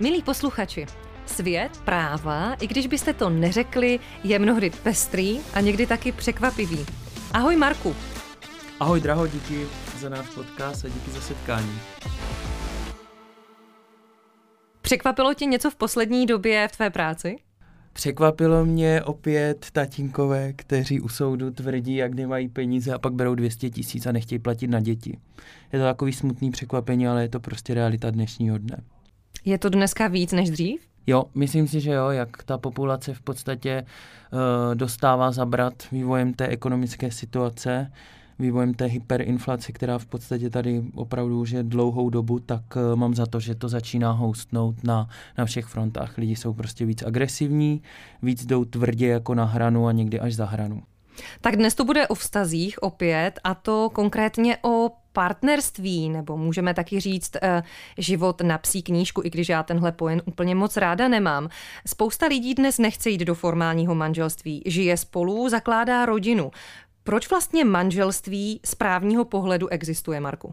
Milí posluchači, svět práva, i když byste to neřekli, je mnohdy pestrý a někdy taky překvapivý. Ahoj Marku. Ahoj Draho, díky za náš podcast a díky za setkání. Překvapilo tě něco v poslední době v tvé práci? Překvapilo mě opět tatínkové, kteří u soudu tvrdí, jak nemají peníze a pak berou 200 tisíc a nechtějí platit na děti. Je to takový smutný překvapení, ale je to prostě realita dnešního dne. Je to dneska víc než dřív? Jo, myslím si, že jo, jak ta populace v podstatě uh, dostává zabrat vývojem té ekonomické situace, vývojem té hyperinflace, která v podstatě tady opravdu už je dlouhou dobu, tak uh, mám za to, že to začíná houstnout na, na všech frontách. Lidi jsou prostě víc agresivní, víc jdou tvrdě jako na hranu a někdy až za hranu. Tak dnes to bude o vztazích opět a to konkrétně o partnerství, nebo můžeme taky říct eh, život na psí knížku, i když já tenhle pojem úplně moc ráda nemám. Spousta lidí dnes nechce jít do formálního manželství, žije spolu, zakládá rodinu. Proč vlastně manželství z právního pohledu existuje, Marku?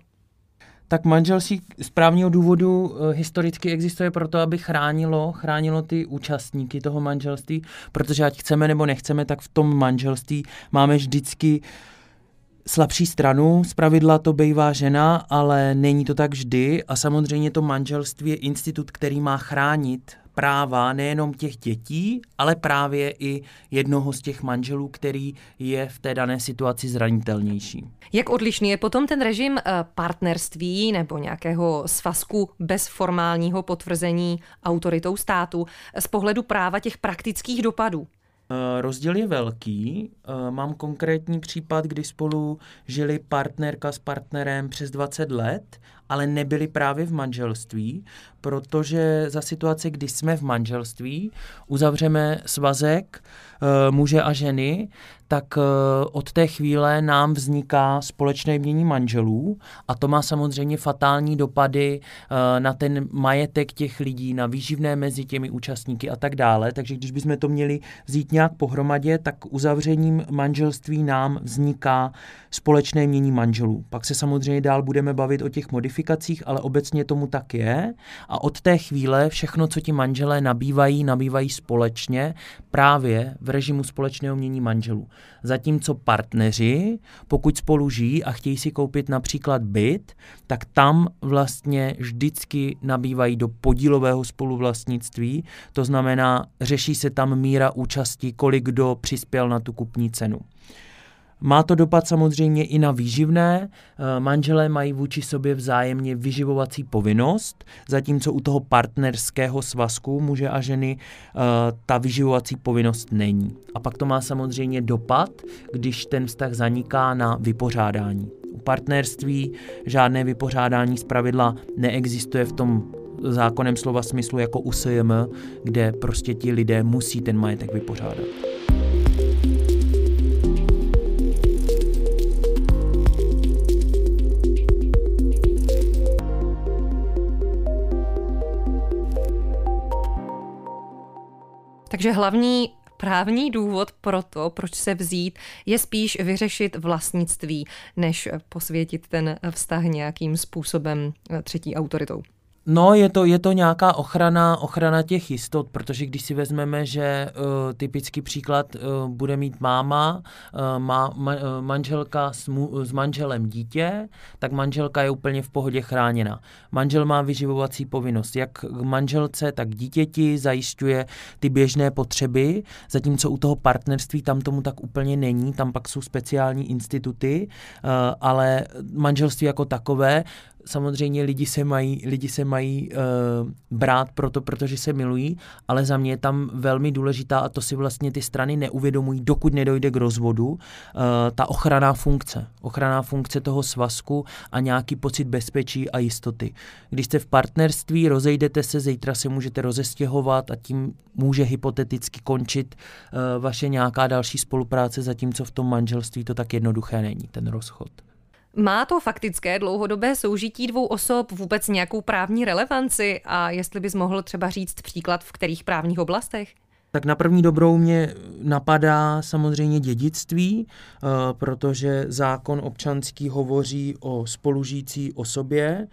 tak manželství z právního důvodu uh, historicky existuje proto, aby chránilo, chránilo ty účastníky toho manželství, protože ať chceme nebo nechceme, tak v tom manželství máme vždycky slabší stranu, z pravidla to bývá žena, ale není to tak vždy a samozřejmě to manželství je institut, který má chránit práva nejenom těch dětí, ale právě i jednoho z těch manželů, který je v té dané situaci zranitelnější. Jak odlišný je potom ten režim eh, partnerství nebo nějakého svazku bez formálního potvrzení autoritou státu z pohledu práva těch praktických dopadů? Eh, rozdíl je velký. Eh, mám konkrétní případ, kdy spolu žili partnerka s partnerem přes 20 let, ale nebyli právě v manželství, protože za situace, kdy jsme v manželství, uzavřeme svazek eh, muže a ženy, tak eh, od té chvíle nám vzniká společné mění manželů a to má samozřejmě fatální dopady eh, na ten majetek těch lidí, na výživné mezi těmi účastníky a tak dále. Takže když bychom to měli vzít nějak pohromadě, tak uzavřením manželství nám vzniká společné mění manželů. Pak se samozřejmě dál budeme bavit o těch modifikacích, ale obecně tomu tak je a od té chvíle všechno, co ti manželé nabývají, nabývají společně právě v režimu společného mění manželů. Zatímco partneři, pokud spolu žijí a chtějí si koupit například byt, tak tam vlastně vždycky nabývají do podílového spoluvlastnictví, to znamená, řeší se tam míra účasti, kolik kdo přispěl na tu kupní cenu. Má to dopad samozřejmě i na výživné. Eh, manželé mají vůči sobě vzájemně vyživovací povinnost, zatímco u toho partnerského svazku muže a ženy eh, ta vyživovací povinnost není. A pak to má samozřejmě dopad, když ten vztah zaniká na vypořádání. U partnerství žádné vypořádání z pravidla neexistuje v tom zákonem slova smyslu jako u SJM, kde prostě ti lidé musí ten majetek vypořádat. Takže hlavní právní důvod pro to, proč se vzít, je spíš vyřešit vlastnictví, než posvětit ten vztah nějakým způsobem třetí autoritou. No, je to, je to nějaká ochrana, ochrana těch jistot, protože když si vezmeme, že uh, typický příklad uh, bude mít máma, uh, má ma, manželka s, mu, s manželem dítě, tak manželka je úplně v pohodě chráněna. Manžel má vyživovací povinnost jak k manželce, tak dítěti, zajišťuje ty běžné potřeby, zatímco u toho partnerství tam tomu tak úplně není, tam pak jsou speciální instituty, uh, ale manželství jako takové samozřejmě lidi se mají, lidi se mají uh, brát proto, protože se milují, ale za mě je tam velmi důležitá a to si vlastně ty strany neuvědomují, dokud nedojde k rozvodu, uh, ta ochranná funkce. Ochranná funkce toho svazku a nějaký pocit bezpečí a jistoty. Když jste v partnerství, rozejdete se, zítra se můžete rozestěhovat a tím může hypoteticky končit uh, vaše nějaká další spolupráce, zatímco v tom manželství to tak jednoduché není, ten rozchod. Má to faktické dlouhodobé soužití dvou osob vůbec nějakou právní relevanci a jestli bys mohl třeba říct příklad v kterých právních oblastech? Tak na první dobrou mě napadá samozřejmě dědictví, eh, protože zákon občanský hovoří o spolužijící osobě,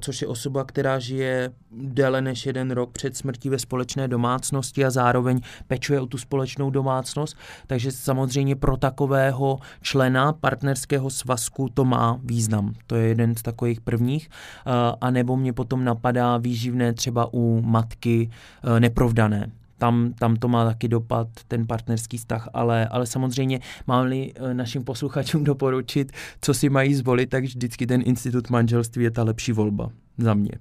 což je osoba, která žije déle než jeden rok před smrtí ve společné domácnosti a zároveň pečuje o tu společnou domácnost. Takže samozřejmě pro takového člena partnerského svazku to má význam. To je jeden z takových prvních. A nebo mě potom napadá výživné třeba u matky neprovdané tam, tam to má taky dopad, ten partnerský vztah, ale, ale samozřejmě mám-li eh, našim posluchačům doporučit, co si mají zvolit, tak vždycky ten institut manželství je ta lepší volba za mě.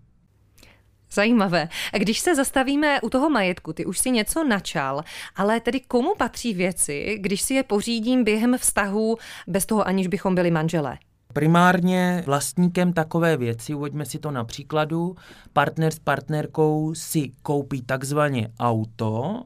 Zajímavé. Když se zastavíme u toho majetku, ty už si něco načal, ale tedy komu patří věci, když si je pořídím během vztahu bez toho, aniž bychom byli manželé? Primárně vlastníkem takové věci, uveďme si to na příkladu, partner s partnerkou si koupí takzvaně auto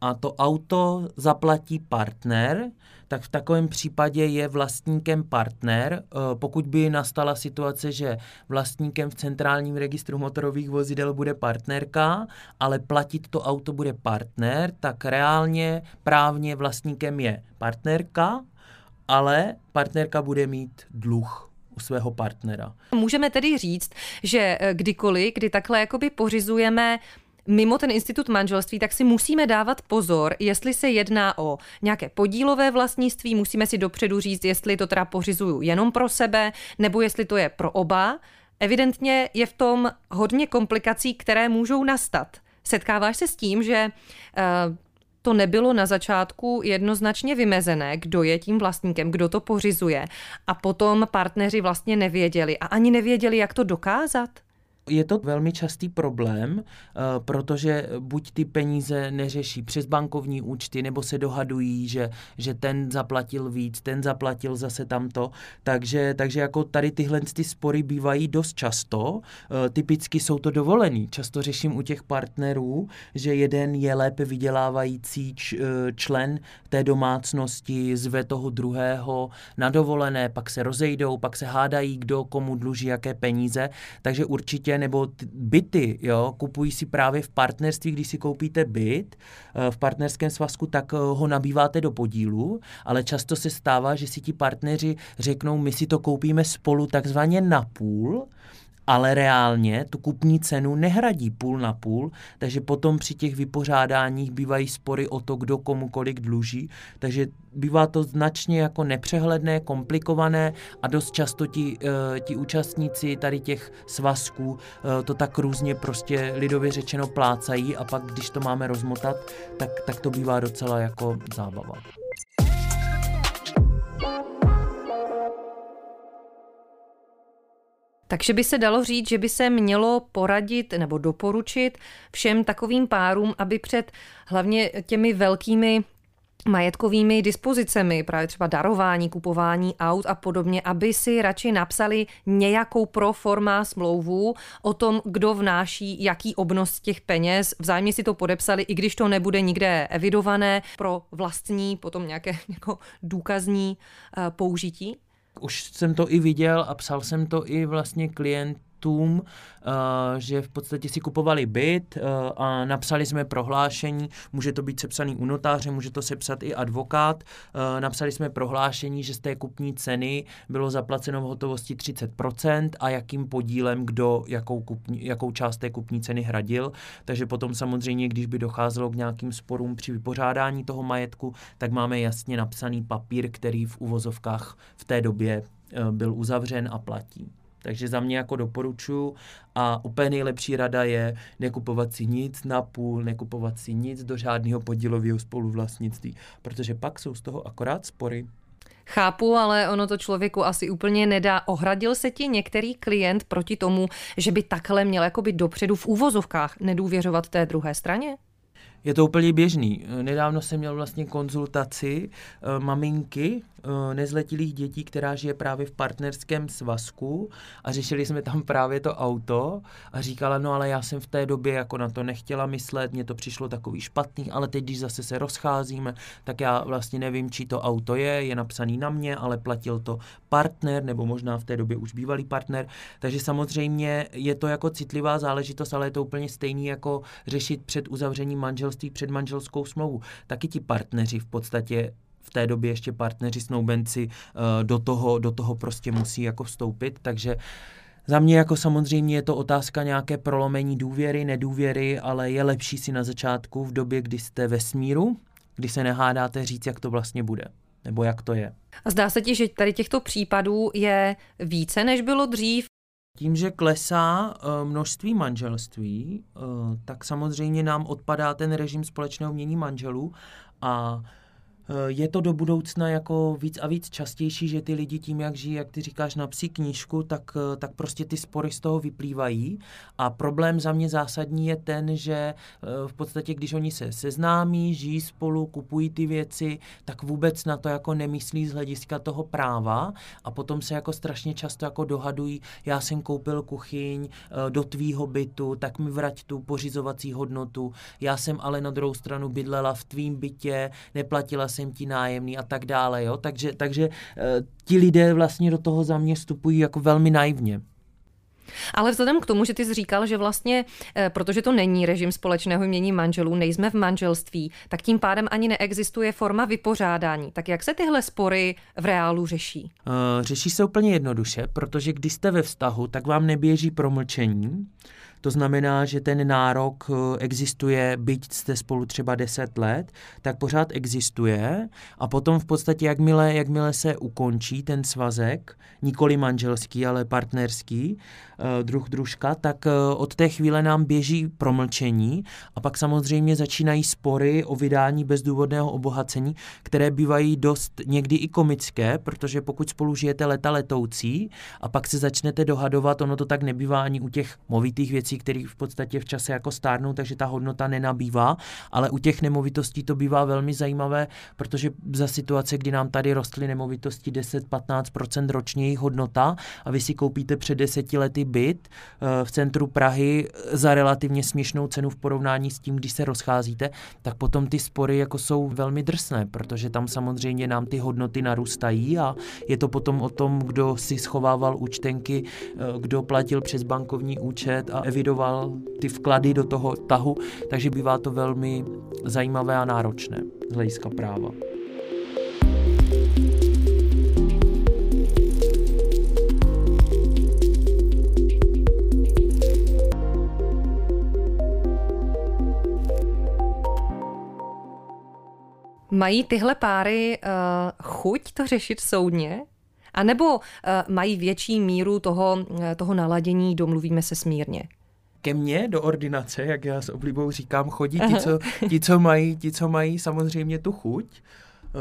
a to auto zaplatí partner, tak v takovém případě je vlastníkem partner. Eh, pokud by nastala situace, že vlastníkem v centrálním registru motorových vozidel bude partnerka, ale platit to auto bude partner, tak reálně právně vlastníkem je partnerka ale partnerka bude mít dluh u svého partnera. Můžeme tedy říct, že eh, kdykoliv, kdy takhle jakoby pořizujeme mimo ten institut manželství, tak si musíme dávat pozor, jestli se jedná o nějaké podílové vlastnictví, musíme si dopředu říct, jestli to teda pořizuju jenom pro sebe, nebo jestli to je pro oba. Evidentně je v tom hodně komplikací, které můžou nastat. Setkáváš se s tím, že uh, to nebylo na začátku jednoznačně vymezené, kdo je tím vlastníkem, kdo to pořizuje. A potom partneři vlastně nevěděli a ani nevěděli, jak to dokázat. Je to velmi častý problém, eh, protože buď ty peníze neřeší přes bankovní účty, nebo se dohadují, že, že ten zaplatil víc, ten zaplatil zase tamto. Takže, takže jako tady tyhle ty spory bývají dost často. Eh, typicky jsou to dovolený. Často řeším u těch partnerů, že jeden je lépe vydělávající eh, člen té domácnosti, zve toho druhého na dovolené, pak se rozejdou, pak se hádají, kdo komu dluží jaké peníze. Takže určitě nebo byty, jo, kupují si právě v partnerství, když si koupíte byt eh, v partnerském svazku, tak eh, ho nabýváte do podílu, ale často se stává, že si ti partneři řeknou, my si to koupíme spolu takzvaně na půl, ale reálně tu kupní cenu nehradí půl na půl, takže potom při těch vypořádáních bývají spory o to, kdo komu kolik dluží, takže bývá to značně jako nepřehledné, komplikované a dost často ti, uh, ti účastníci tady těch svazků uh, to tak různě prostě lidově řečeno plácají a pak, když to máme rozmotat, tak, tak to bývá docela jako zábava. Takže by se dalo říct, že by se mělo poradit nebo doporučit všem takovým párům, aby před hlavně těmi velkými majetkovými dispozicemi, právě třeba darování, kupování aut a podobně, aby si radši napsali nějakou pro forma smlouvu o tom, kdo vnáší jaký obnos těch peněz. Vzájemně si to podepsali, i když to nebude nikde evidované pro vlastní, potom nějaké jako důkazní uh, použití. Už jsem to i viděl a psal jsem to i vlastně klientům, Eh, že v podstatě si kupovali byt eh, a napsali jsme prohlášení, může to být sepsaný u notáře, může to sepsat i advokát, eh, napsali jsme prohlášení, že z té kupní ceny bylo zaplaceno v hotovosti 30% a jakým podílem kdo jakou, kupní, jakou část té kupní ceny hradil, takže potom samozřejmě, když by docházelo k nějakým sporům při vypořádání toho majetku, tak máme jasně napsaný papír, který v uvozovkách v té době byl uzavřen a platí. Takže za mě jako doporučuji a úplně nejlepší rada je nekupovat si nic na půl, nekupovat si nic do žádného podílového spoluvlastnictví, protože pak jsou z toho akorát spory. Chápu, ale ono to člověku asi úplně nedá. Ohradil se ti některý klient proti tomu, že by takhle měl jakoby dopředu v úvozovkách nedůvěřovat té druhé straně? Je to úplně běžný. Nedávno jsem měl vlastně konzultaci uh, maminky uh, nezletilých dětí, která žije právě v partnerském svazku a řešili jsme tam právě to auto a říkala, no ale já jsem v té době jako na to nechtěla myslet, mně to přišlo takový špatný, ale teď, když zase se rozcházíme, tak já vlastně nevím, či to auto je, je napsaný na mě, ale platil to partner, nebo možná v té době už bývalý partner, takže samozřejmě je to jako citlivá záležitost, ale je to úplně stejný jako řešit před uzavřením manželství, před manželskou smlouvu. Taky ti partneři v podstatě v té době ještě partneři snoubenci uh, do toho, do toho prostě musí jako vstoupit, takže Za mě jako samozřejmě je to otázka nějaké prolomení důvěry, nedůvěry, ale je lepší si na začátku v době, kdy jste ve smíru, kdy se nehádáte říct, jak to vlastně bude nebo jak to je. A zdá se ti, že tady těchto případů je více, než bylo dřív? Tím, že klesá uh, množství manželství, uh, tak samozřejmě nám odpadá ten režim společného mění manželů a Eh, je to do budoucna jako víc a víc častější, že ty lidi tím, jak žijí, jak ty říkáš, na psí knížku, tak, eh, tak prostě ty spory z toho vyplývají. A problém za mě zásadní je ten, že eh, v podstatě, když oni se seznámí, žijí spolu, kupují ty věci, tak vůbec na to jako nemyslí z hlediska toho práva a potom se jako strašně často jako dohadují, já jsem koupil kuchyň do tvýho bytu, tak mi vrať tu pořizovací hodnotu, já jsem ale na druhou stranu bydlela v tvým bytě, neplatila jsem jsem ti nájemný a tak dále, jo? Takže, takže uh, ti lidé vlastně do toho za mě vstupují jako velmi naivně. Ale vzhledem k tomu, že ty jsi říkal, že vlastně, eh, protože to není režim společného mění manželů, nejsme v manželství, tak tím pádem ani neexistuje forma vypořádání. Tak jak se tyhle spory v reálu řeší? Uh, řeší se úplně jednoduše, protože když jste ve vztahu, tak vám neběží promlčení. To znamená, že ten nárok eh, existuje, byť jste spolu třeba 10 let, tak pořád existuje. A potom v podstatě, jakmile, jakmile se ukončí ten svazek, nikoli manželský, ale partnerský, eh, druh družka, tak eh, od té chvíle nám běží promlčení a pak samozřejmě začínají spory o vydání bezdůvodného obohacení, které bývají dost někdy i komické, protože pokud spolu žijete leta letoucí a pak se začnete dohadovat, ono to tak nebývá ani u těch movitých věcí, věcí, které v podstatě v čase jako stárnou, takže ta hodnota nenabývá, ale u těch nemovitostí to bývá velmi zajímavé, protože za situace, kdy nám tady rostly nemovitosti 10-15% ročně jejich hodnota a vy si koupíte před deseti lety byt eh, v centru Prahy za relativně směšnou cenu v porovnání s tím, když se rozcházíte, tak potom ty spory jako jsou velmi drsné, protože tam samozřejmě nám ty hodnoty narůstají a je to potom o tom, kdo si schovával účtenky, eh, kdo platil přes bankovní účet a evidoval evidoval ty vklady do toho tahu, takže bývá to velmi zajímavé a náročné z hlediska práva. Mají tyhle páry uh, chuť to řešit soudně? A nebo uh, mají větší míru toho, uh, toho naladění, domluvíme se smírně? Ke mně do ordinace, jak já s oblibou říkám, chodí ti, co, ti, co, mají, ti, co mají samozřejmě tu chuť. Eh,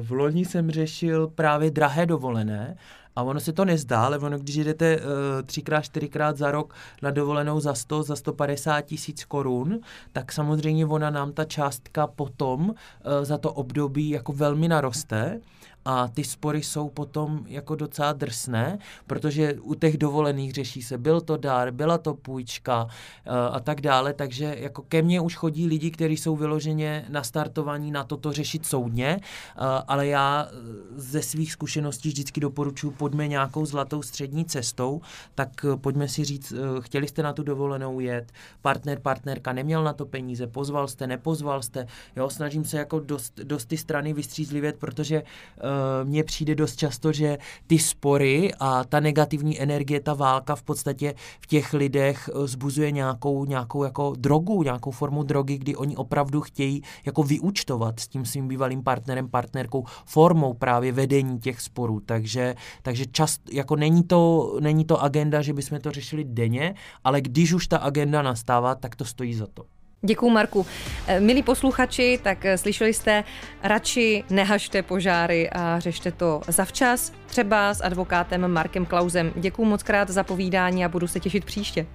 v loni jsem řešil právě drahé dovolené a ono se to nezdá, ale ono, když jdete uh, třikrát, čtyřikrát za rok na dovolenou za 100, za 150 tisíc korun, tak samozřejmě ona nám ta částka potom uh, za to období jako velmi naroste a ty spory jsou potom jako docela drsné, protože u těch dovolených řeší se, byl to dár, byla to půjčka eh, a tak dále, takže jako ke mně už chodí lidi, kteří jsou vyloženě nastartovaní na toto řešit soudně, eh, ale já eh, ze svých zkušeností vždycky doporučuji, pojďme nějakou zlatou střední cestou, tak pojďme si říct, chtěli jste na tu dovolenou jet, partner, partnerka neměl na to peníze, pozval jste, nepozval jste, jo, snažím se jako dost, dost ty strany vystřízlivět, protože Eh, mně přijde dost často, že ty spory a ta negativní energie, ta válka v podstatě v těch lidech eh, zbuzuje nějakou, nějakou jako drogu, nějakou formu drogy, kdy oni opravdu chtějí jako vyúčtovat s tím svým bývalým partnerem, partnerkou formou právě vedení těch sporů. Takže, takže čas, jako není to, není to agenda, že bychom to řešili denně, ale když už ta agenda nastává, tak to stojí za to. Děkuji, Marku. Eh, milí posluchači, tak eh, slyšeli jste, radši nehažte požáry a řešte to zavčas, třeba s advokátem Markem Klausem. Děkuji moc krát za povídání a budu se těšit příště.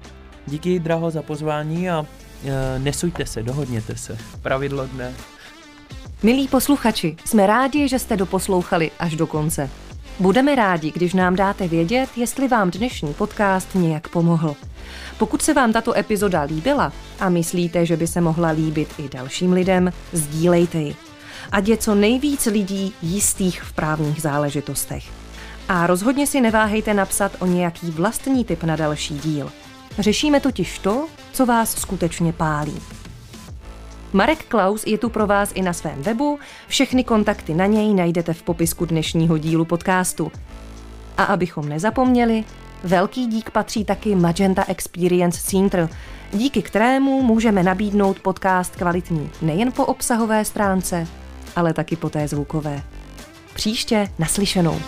Díky, draho, za pozvání a e, nesujte se, dohodněte se. Pravidlo dne. Milí posluchači, jsme rádi, že jste doposlouchali až do konce. Budeme rádi, když nám dáte vědět, jestli vám dnešní podcast nějak pomohl. Pokud se vám tato epizoda líbila a myslíte, že by se mohla líbit i dalším lidem, sdílejte ji. Ať je co nejvíc lidí jistých v právních záležitostech. A rozhodně si neváhejte napsat o nějaký vlastní tip na další díl. Řešíme totiž to, co vás skutečně pálí. Marek Klaus je tu pro vás i na svém webu, všechny kontakty na něj najdete v popisku dnešního dílu podcastu. A abychom nezapomněli, Velký dík patří taky Magenta Experience Center, díky kterému můžeme nabídnout podcast kvalitní nejen po obsahové stránce, ale taky po té zvukové. Příště naslyšenou.